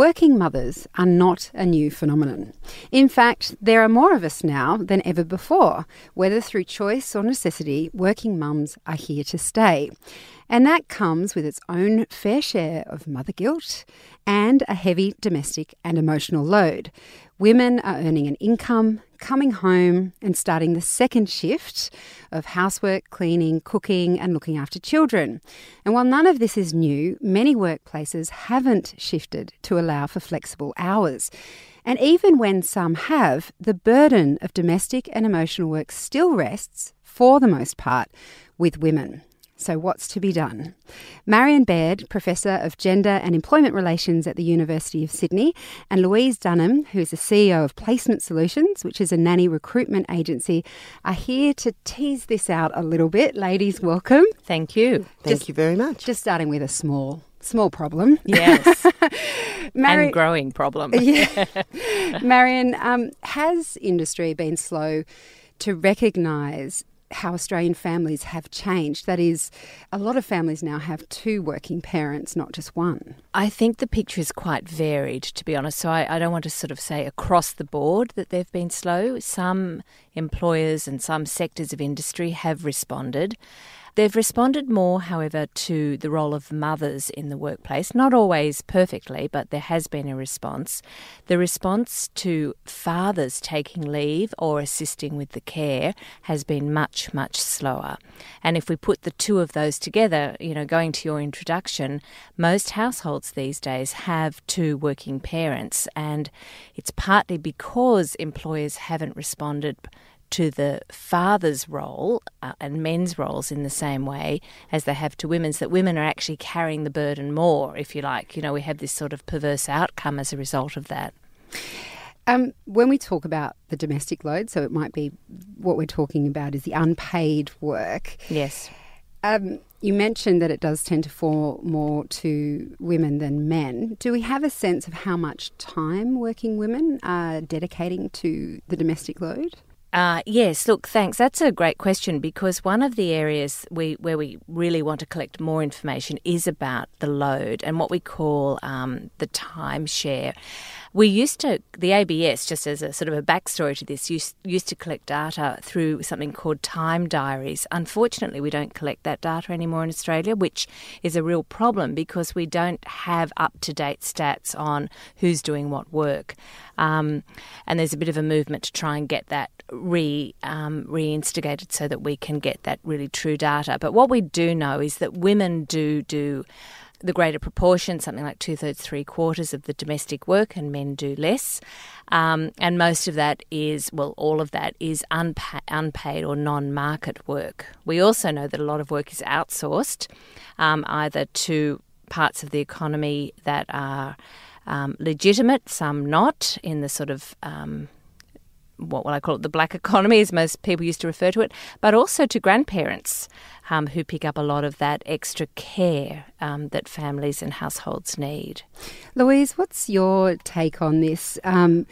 Working mothers are not a new phenomenon. In fact, there are more of us now than ever before. Whether through choice or necessity, working mums are here to stay. And that comes with its own fair share of mother guilt and a heavy domestic and emotional load. Women are earning an income, coming home, and starting the second shift of housework, cleaning, cooking, and looking after children. And while none of this is new, many workplaces haven't shifted to allow for flexible hours. And even when some have, the burden of domestic and emotional work still rests, for the most part, with women. So, what's to be done? Marian Baird, Professor of Gender and Employment Relations at the University of Sydney, and Louise Dunham, who is the CEO of Placement Solutions, which is a nanny recruitment agency, are here to tease this out a little bit. Ladies, welcome. Thank you. Thank just, you very much. Just starting with a small small problem. Yes. Mari- and growing problem. yeah. Marian, um, has industry been slow to recognise how Australian families have changed. That is, a lot of families now have two working parents, not just one. I think the picture is quite varied, to be honest. So I, I, don't want to sort of say across the board that they've been slow. Some employers and some sectors of industry have responded. They've responded more, however, to the role of mothers in the workplace, not always perfectly, but there has been a response. The response to fathers taking leave or assisting with the care has been much, much slower. And if we put the two of those together, you know, going to your introduction, most households these days have two working parents, and it's partly because employers haven't responded to the father's role uh, and men's roles in the same way as they have to women's, that women are actually carrying the burden more, if you like. You know, we have this sort of perverse outcome as a result of that. Um, when we talk about the domestic load, so it might be what we're talking about is the unpaid work. Yes. Um, you mentioned that it does tend to fall more to women than men. Do we have a sense of how much time working women are dedicating to the domestic load? Uh, yes, look, thanks. That's a great question because one of the areas we where we really want to collect more information is about the load and what we call um, the timeshare. We used to, the ABS, just as a sort of a backstory to this, used, used to collect data through something called time diaries. Unfortunately, we don't collect that data anymore in Australia, which is a real problem because we don't have up to date stats on who's doing what work. Um, and there's a bit of a movement to try and get that re um, reinstigated so that we can get that really true data. But what we do know is that women do do the greater proportion, something like two thirds, three quarters of the domestic work, and men do less. Um, and most of that is, well, all of that is unpa- unpaid or non market work. We also know that a lot of work is outsourced, um, either to parts of the economy that are um, legitimate, some not, in the sort of um, what will I call it, the black economy, as most people used to refer to it, but also to grandparents um, who pick up a lot of that extra care um, that families and households need. Louise, what's your take on this? Um,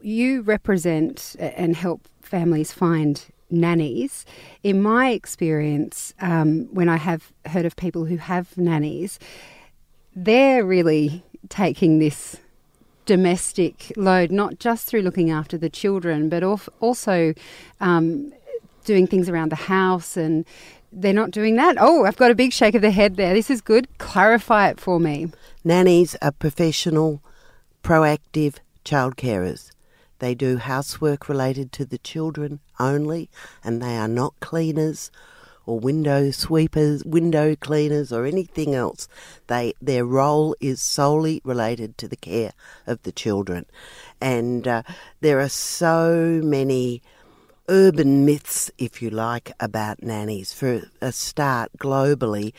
you represent and help families find nannies. In my experience, um, when I have heard of people who have nannies, they're really taking this domestic load, not just through looking after the children, but also um, doing things around the house and they're not doing that. Oh, I've got a big shake of the head there. This is good. Clarify it for me. Nannies are professional, proactive child carers. They do housework related to the children only, and they are not cleaners or window sweepers, window cleaners, or anything else. They their role is solely related to the care of the children, and uh, there are so many urban myths, if you like, about nannies. For a start, globally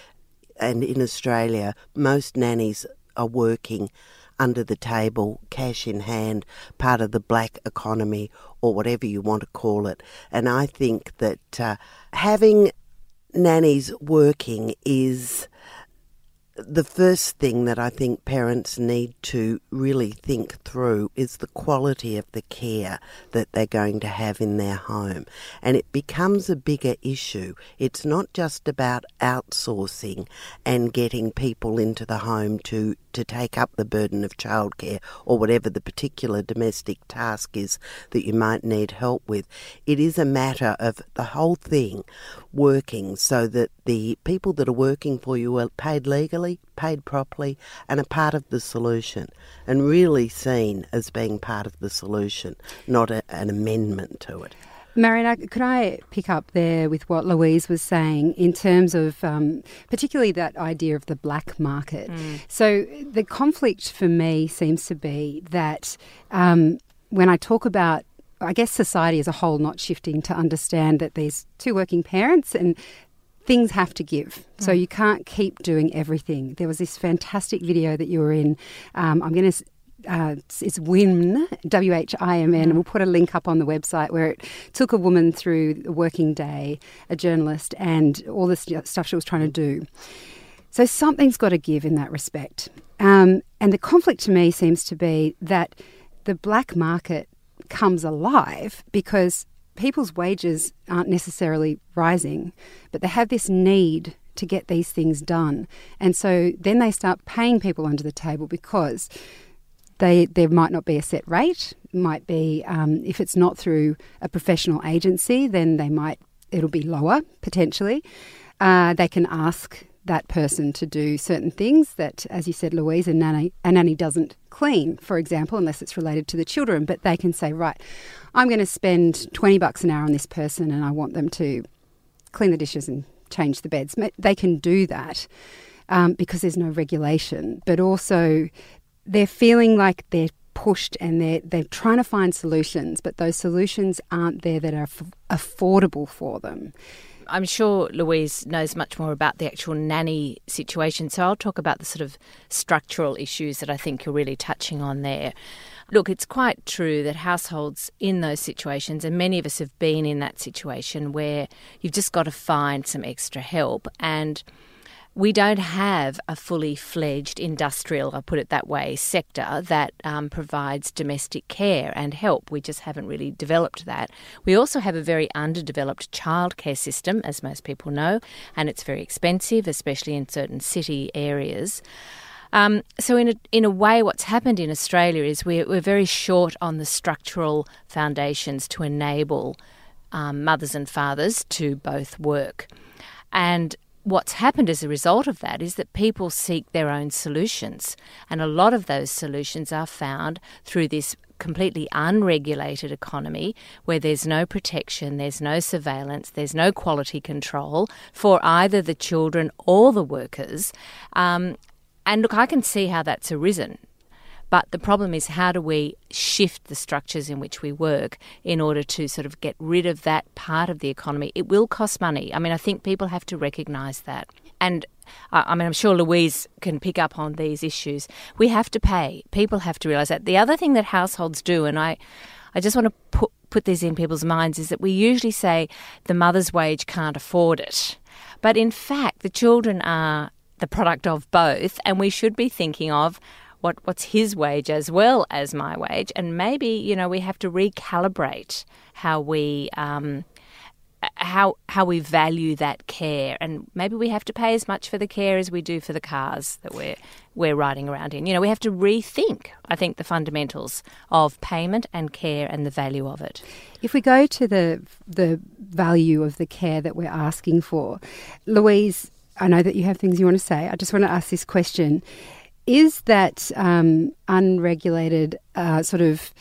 and in Australia, most nannies are working under the table, cash in hand, part of the black economy, or whatever you want to call it. And I think that uh, having nannies working is the first thing that I think parents need to really think through is the quality of the care that they're going to have in their home. And it becomes a bigger issue. It's not just about outsourcing and getting people into the home to, to take up the burden of childcare or whatever the particular domestic task is that you might need help with. It is a matter of the whole thing working so that the people that are working for you are paid legally, paid properly, and a part of the solution, and really seen as being part of the solution, not a, an amendment to it. Marian, could I pick up there with what Louise was saying in terms of um, particularly that idea of the black market? Mm. So, the conflict for me seems to be that um, when I talk about I guess society as a whole not shifting to understand that there's two working parents and things have to give. So mm. you can't keep doing everything. There was this fantastic video that you were in. Um, I'm going to. Uh, it's WHIMN, W H I M N, we'll put a link up on the website where it took a woman through a working day, a journalist, and all the stuff she was trying to do. So something's got to give in that respect. Um, and the conflict to me seems to be that the black market comes alive because people's wages aren't necessarily rising, but they have this need to get these things done. And so then they start paying people under the table because they there might not be a set rate. Might be um, if it's not through a professional agency, then they might it'll be lower potentially. Uh, they can ask that person to do certain things that, as you said, Louise, a nanny, a nanny doesn't clean, for example, unless it's related to the children. But they can say, right, I'm going to spend 20 bucks an hour on this person and I want them to clean the dishes and change the beds. They can do that um, because there's no regulation. But also, they're feeling like they're pushed and they're, they're trying to find solutions, but those solutions aren't there that are f- affordable for them. I'm sure Louise knows much more about the actual nanny situation, so I'll talk about the sort of structural issues that I think you're really touching on there. Look, it's quite true that households in those situations, and many of us have been in that situation where you've just got to find some extra help and we don't have a fully fledged industrial, I'll put it that way, sector that um, provides domestic care and help. We just haven't really developed that. We also have a very underdeveloped childcare system, as most people know, and it's very expensive, especially in certain city areas. Um, so, in a, in a way, what's happened in Australia is we're, we're very short on the structural foundations to enable um, mothers and fathers to both work. And what's happened as a result of that is that people seek their own solutions. And a lot of those solutions are found through this completely unregulated economy where there's no protection, there's no surveillance, there's no quality control for either the children or the workers. Um, and look, I can see how that's arisen. But the problem is, how do we shift the structures in which we work in order to sort of get rid of that part of the economy? It will cost money. I mean, I think people have to recognise that. And I mean, I'm sure Louise can pick up on these issues. We have to pay. People have to realise that. The other thing that households do, and I, I just want to put put this in people's minds, is that we usually say the mother's wage can't afford it, but in fact, the children are the product of both, and we should be thinking of what what's his wage as well as my wage, and maybe you know we have to recalibrate how we. Um, how how we value that care, and maybe we have to pay as much for the care as we do for the cars that we're we're riding around in. You know, we have to rethink. I think the fundamentals of payment and care and the value of it. If we go to the the value of the care that we're asking for, Louise, I know that you have things you want to say. I just want to ask this question: is that um, unregulated uh, sort of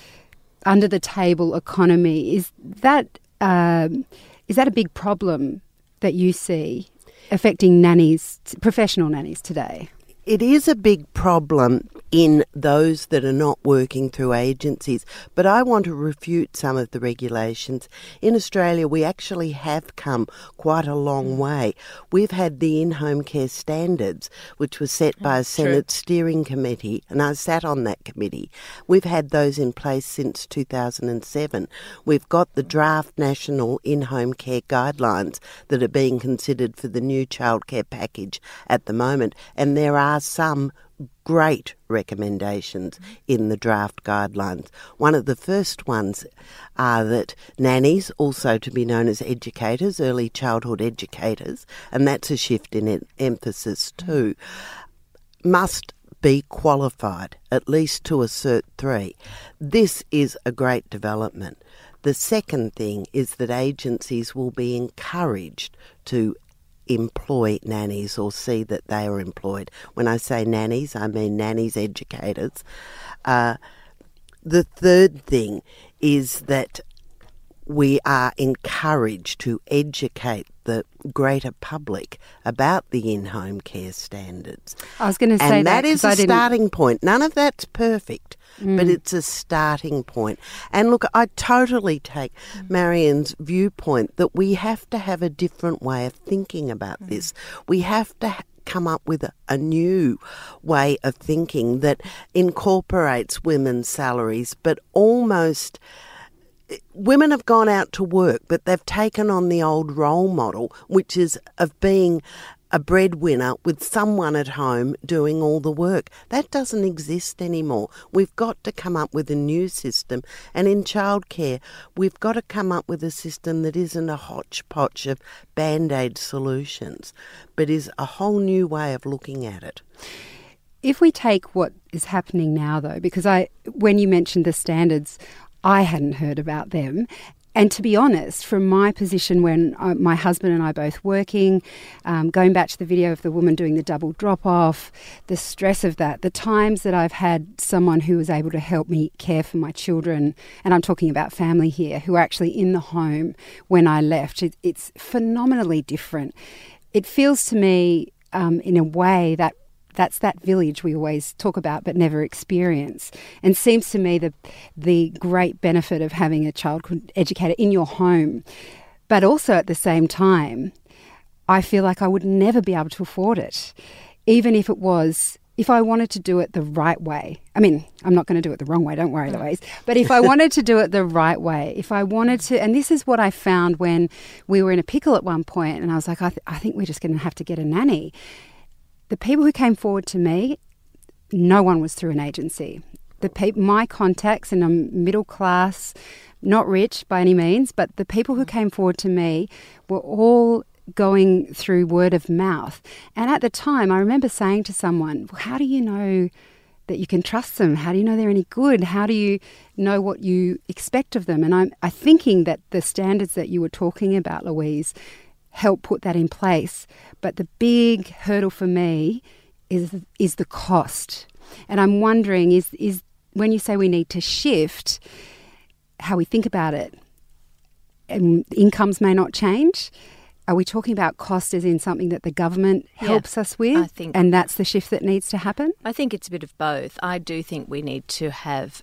under the table economy is that um, is that a big problem that you see affecting nannies, professional nannies today? It is a big problem in those that are not working through agencies. But I want to refute some of the regulations. In Australia, we actually have come quite a long mm. way. We've had the in home care standards, which was set by a mm, Senate True. steering committee, and I sat on that committee. We've had those in place since 2007. We've got the draft national in home care guidelines that are being considered for the new childcare package at the moment, and there are some great recommendations in the draft guidelines. One of the first ones are that nannies, also to be known as educators, early childhood educators, and that's a shift in emphasis too, must be qualified, at least to a Cert 3. This is a great development. The second thing is that agencies will be encouraged to employ nannies or see that they are employed. When I say nannies, I mean nannies educators. Uh, the third thing is that we are encouraged to educate the greater public about the in-home care standards. I was going to say and that, that is a starting point. None of that's perfect, mm. but it's a starting point. And look, I totally take mm. Marian's viewpoint that we have to have a different way of thinking about mm. this. We have to come up with a, a, new way of thinking that incorporates women's salaries, but almost women have gone out to work, but they've taken on the old role model, which is of being a breadwinner with someone at home doing all the work. That doesn't exist anymore. We've got to come up with a new system. And in childcare, we've got to come up with a system that isn't a hodgepodge of band aid solutions, but is a whole new way of looking at it. If we take what is happening now, though, because I, when you mentioned the standards, I hadn't heard about them. And to be honest, from my position when I, uh, my husband and I both working, um, going back to the video of the woman doing the double drop off, the stress of that, the times that I've had someone who was able to help me care for my children, and I'm talking about family here, who are actually in the home when I left, it, it's phenomenally different. It feels to me, um, in a way, that that's that village we always talk about but never experience. And seems to me the the great benefit of having a child educator in your home, but also at the same time, I feel like I would never be able to afford it, even if it was. If I wanted to do it the right way, I mean, I'm not going to do it the wrong way, don't worry, Louise. But if I wanted to do it the right way, if I wanted to, and this is what I found when we were in a pickle at one point, and I was like, I, th- I think we're just going to have to get a nanny the people who came forward to me, no one was through an agency. The pe- my contacts, and I'm middle class, not rich by any means, but the people who came forward to me were all going through word of mouth. And at the time, I remember saying to someone, well, How do you know that you can trust them? How do you know they're any good? How do you know what you expect of them? And I'm, I'm thinking that the standards that you were talking about, Louise, help put that in place. But the big hurdle for me is is the cost. And I'm wondering is is when you say we need to shift how we think about it and incomes may not change are we talking about cost as in something that the government helps yeah, us with? I think, and that's the shift that needs to happen? I think it's a bit of both. I do think we need to have,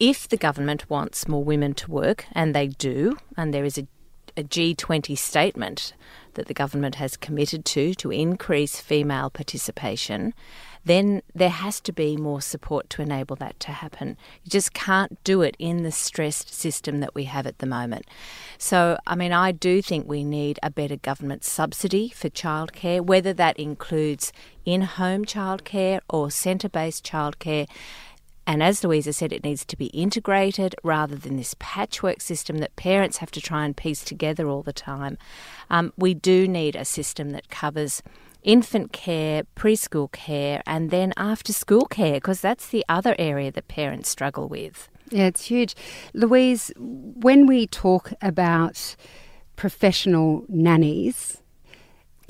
if the government wants more women to work, and they do, and there is a a G20 statement that the government has committed to to increase female participation, then there has to be more support to enable that to happen. You just can't do it in the stressed system that we have at the moment. So, I mean, I do think we need a better government subsidy for childcare, whether that includes in home childcare or centre based childcare and as Louisa said, it needs to be integrated rather than this patchwork system that parents have to try and piece together all the time. Um, we do need a system that covers infant care, preschool care, and then after school care, because that's the other area that parents struggle with. Yeah, it's huge. Louise, when we talk about professional nannies,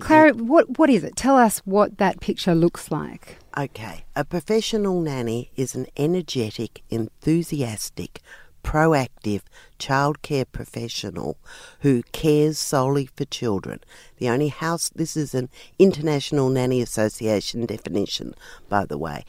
Clara, what, what is it? Tell us what that picture looks like. Okay, a professional nanny is an energetic, enthusiastic, proactive childcare professional who cares solely for children. The only house, this is an International Nanny Association definition, by the way.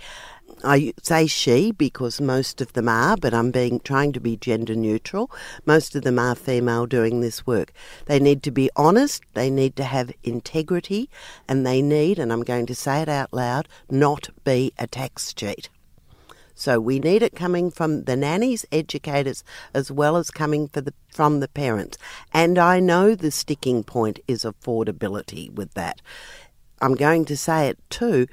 I say she because most of them are, but I'm being trying to be gender neutral. Most of them are female doing this work. They need to be honest, they need to have integrity, and they need, and I'm going to say it out loud, not be a tax cheat. So we need it coming from the nannies, educators, as well as coming the, from the parents. And I know the sticking point is affordability with that. I'm going to say it too.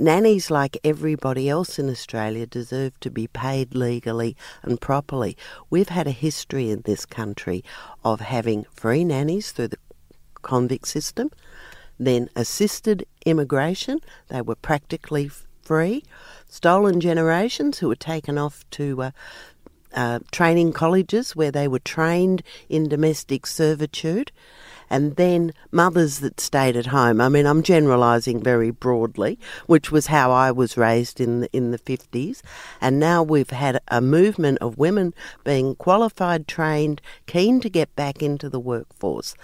Nannies, like everybody else in Australia, deserve to be paid legally and properly. We've had a history in this country of having free nannies through the convict system, then assisted immigration, they were practically free. Stolen generations who were taken off to uh, uh, training colleges where they were trained in domestic servitude, and then mothers that stayed at home. I mean, I'm generalising very broadly, which was how I was raised in the, in the 50s, and now we've had a movement of women being qualified, trained, keen to get back into the workforce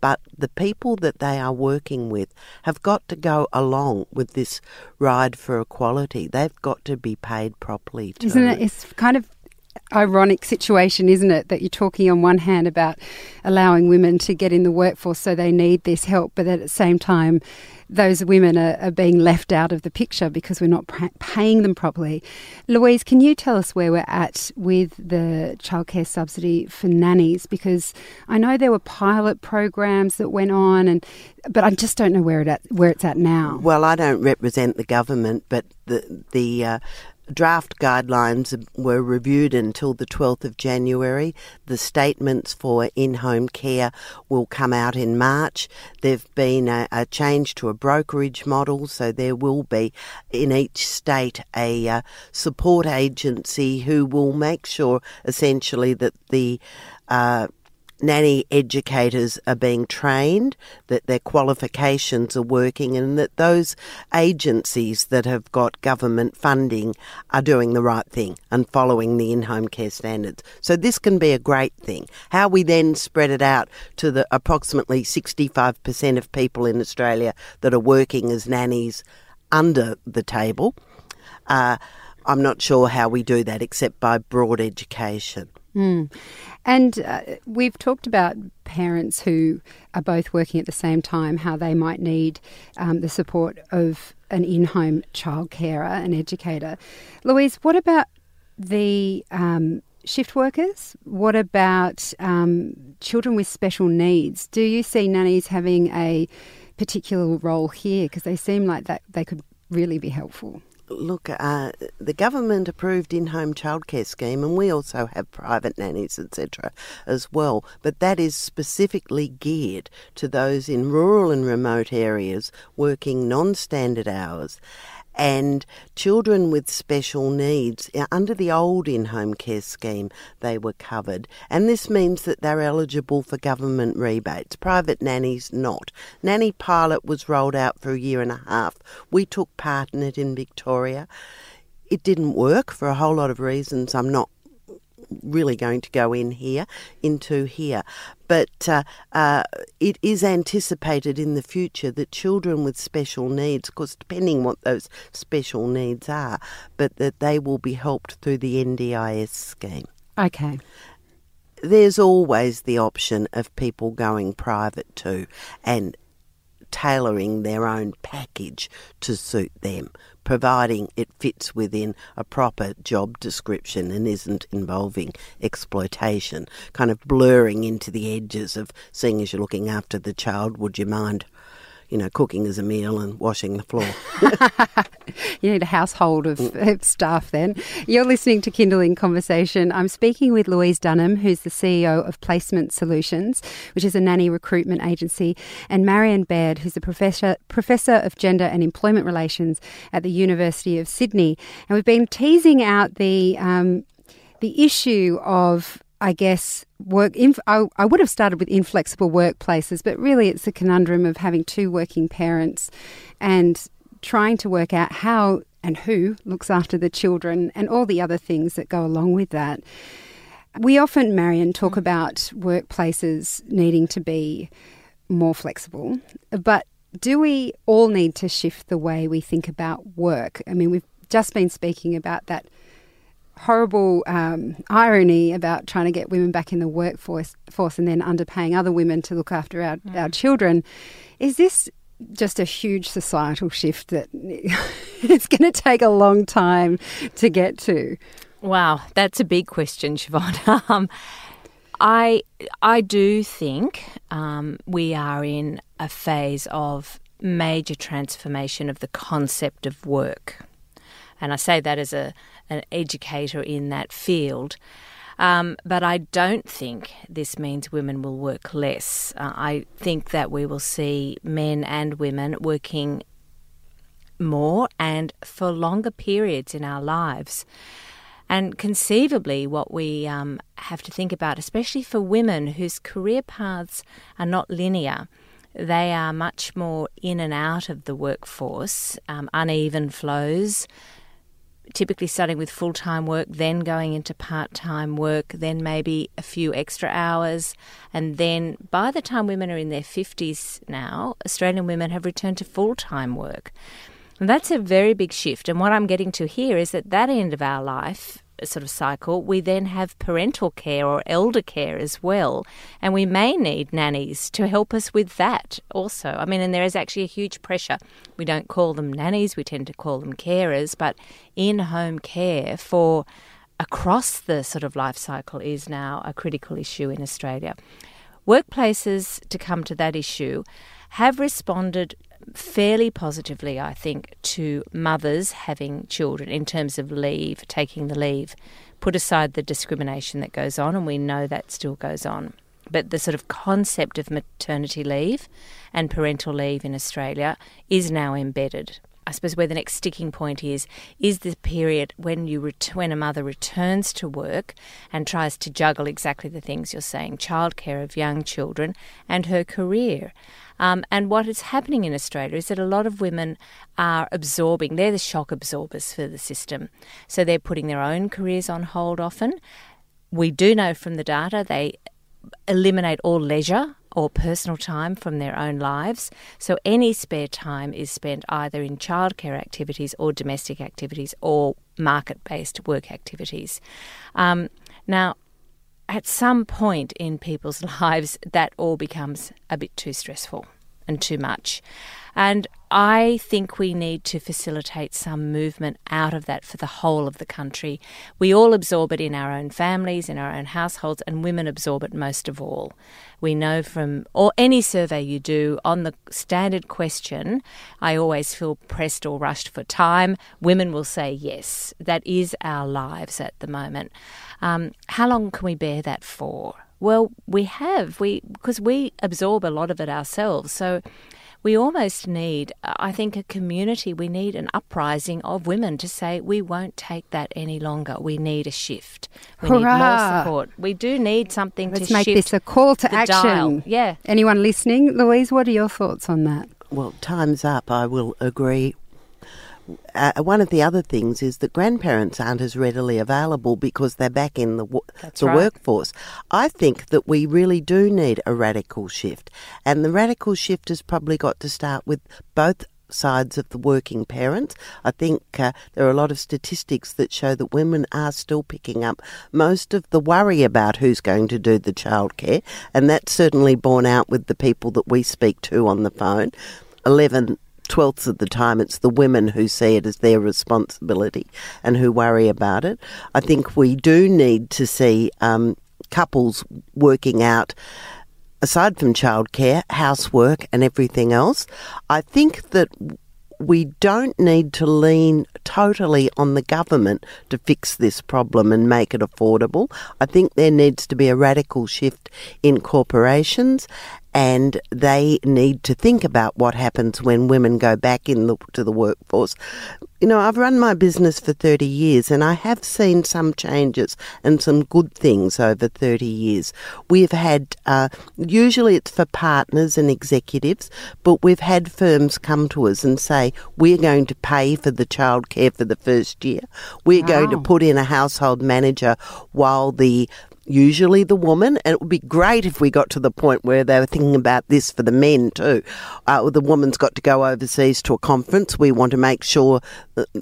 but the people that they are working with have got to go along with this ride for equality. They've got to be paid properly. Too. Isn't it? It's kind of ironic situation, isn't it? That you're talking on one hand about allowing women to get in the workforce, so they need this help, but at the same time, those women are, are being left out of the picture because we're not paying them properly. Louise, can you tell us where we're at with the childcare subsidy for nannies? Because I know there were pilot programs that went on, and but I just don't know where it at, where it's at now. Well, I don't represent the government, but the the uh, draft guidelines were reviewed until the 12th of January. The statements for in home care will come out in March. There've been a, a, change to a brokerage model, so there will be in each state a uh, support agency who will make sure essentially that the uh, nanny educators are being trained, that their qualifications are working, and that those agencies that have got government funding are doing the right thing and following the in home care standards. So, this can be a great thing. How we then spread it out to the approximately 65% of people in Australia that are working as nannies under the table. Uh, I'm not sure how we do that except by broad education. Mm. And uh, we've talked about parents who are both working at the same time, how they might need um, the support of an in home child carer, an educator. Louise, what about the um, shift workers? What about um, children with special needs? Do you see nannies having a particular role here? Because they seem like that they could really be helpful look, uh, the government approved in home childcare scheme, and we also have private nannies, etc., as well. But that is specifically geared to those in rural and remote areas working non standard hours and children with special needs. Uh, under the old in home care scheme, they were covered, and this means that they're eligible for government rebates. Private nannies not. Nanny Pilot was rolled out for a year and a half. We took part in it in Victoria. It didn't work for a whole lot of reasons I'm not really going to go in here into here. But uh, uh, it is anticipated in the future that children with special needs, of course, depending what those special needs are, but that they will be helped through the NDIS scheme. Okay there's always the option of people going private too and tailoring their own package to suit them providing it fits within a proper job description and isn't involving exploitation, kind of blurring into the edges of seeing as you're looking after the child, would you mind you know, cooking as a meal and washing the floor. you need a household of mm. staff then. You're listening to Kinderling Conversation. I'm speaking with Louise Dunham, who's the CEO of Placement Solutions, which is a nanny recruitment agency, and Marian Baird, who's a professor, professor of gender and employment relations at the University of Sydney. And we've been teasing out the um, the issue of I guess, work. Inf- I, I, would have started with inflexible workplaces, but really it's a conundrum of having two working parents and trying to work out how and who looks after the children and all the other things that go along with that. We often, Marian, talk mm. about workplaces needing to be more flexible, but do we all need to shift the way we think about work? I mean, we've just been speaking about that horrible um, irony about trying to get women back in the workforce force and then underpaying other women to look after our, mm. our children. Is this just a huge societal shift that it's going to take a long time to get to? Wow, that's a big question, Siobhan. um, I I do think um, we are in a phase of major transformation of the concept of work, and I say that as a an educator in that field. Um, but I don't think this means women will work less. Uh, I think that we will see men and women working more and for longer periods in our lives. And conceivably, what we um, have to think about, especially for women whose career paths are not linear, they are much more in and out of the workforce, um, uneven flows, typically starting with full time work, then going into part time work, then maybe a few extra hours. And then by the time women are in their 50s now, Australian women have returned to full time work. And that's a very big shift. And what I'm getting to here is that that end of our life sort of cycle, we then have parental care or elder care as well. And we may need nannies to help us with that also. I mean, and there is actually a huge pressure. We don't call them nannies, we tend to call them carers, but in home care for across the sort of life cycle is now a critical issue in Australia. Workplaces, to come to that issue, have responded fairly positively, I think, to mothers having children in terms of leave, taking the leave. Put aside the discrimination that goes on, and we know that still goes on. But the sort of concept of maternity leave and parental leave in Australia is now embedded. I suppose where the next sticking point is is the period when you ret- when a mother returns to work and tries to juggle exactly the things you're saying, childcare of young children and her career. Um, and what is happening in Australia is that a lot of women are absorbing, they're the shock absorbers for the system. So they're putting their own careers on hold often. We do know from the data they eliminate all leisure or personal time from their own lives. So any spare time is spent either in childcare activities or domestic activities or market based work activities. Um, now, at some point in people's lives, that all becomes a bit too stressful and too much. And I think we need to facilitate some movement out of that for the whole of the country. We all absorb it in our own families, in our own households, and women absorb it most of all. We know from or any survey you do on the standard question, I always feel pressed or rushed for time. Women will say yes. That is our lives at the moment. Um, how long can we bear that for? Well, we have we because we absorb a lot of it ourselves. So we almost need, I think, a community. We need an uprising of women to say we won't take that any longer. We need a shift. We Hurrah. need more support. We do need something Let's to make this a call to action. Dial. Yeah. Anyone listening, Louise? What are your thoughts on that? Well, time's up. I will agree uh, one of the other things is that grandparents aren't as readily available because they're back in the the right. workforce. I think that we really do need a radical shift, and the radical shift has probably got to start with both sides of the working parents. I think uh, there are a lot of statistics that show that women are still picking up most of the worry about who's going to do the childcare, and that's certainly borne out with the people that we speak to on the phone. 11 twelfths of the time it's the women who see it as their responsibility and who worry about it. I think we do need to see um, couples working out aside from childcare, housework, and everything else, I think that we don't need to lean totally on the government to fix this problem and make it affordable. I think there needs to be a radical shift in corporations and they need to think about what happens when women go back into the, the workforce. You know, I've run my business for 30 years and I have seen some changes and some good things over 30 years. We've had, uh, usually it's for partners and executives, but we've had firms come to us and say, we're going to pay for the childcare for the first year. We're wow. going to put in a household manager while the usually the woman, and it would be great if we got to the point where they were thinking about this for the men too. Uh, the woman's got to go overseas to a conference. We want to make sure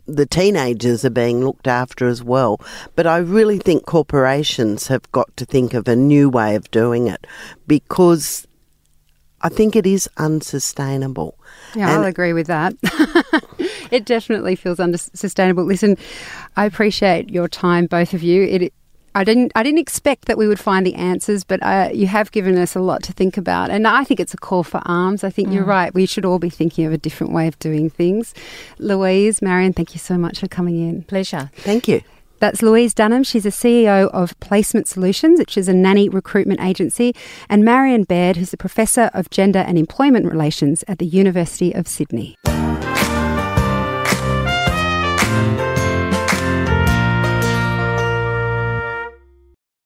the teenagers are being looked after as well. But I really think corporations have got to think of a new way of doing it because I think it is unsustainable. Yeah, and I'll agree with that. it definitely feels unsustainable. Listen, I appreciate your time, both of you. It, I didn't, I didn't expect that we would find the answers, but uh, you have given us a lot to think about. And I think it's a call for arms. I think mm. you're right. We should all be thinking of a different way of doing things. Louise, Marian, thank you so much for coming in. Pleasure. Thank you. That's Louise Dunham. She's a CEO of Placement Solutions, which is a nanny recruitment agency, and Marian Baird, who's a professor of gender and employment relations at the University of Sydney.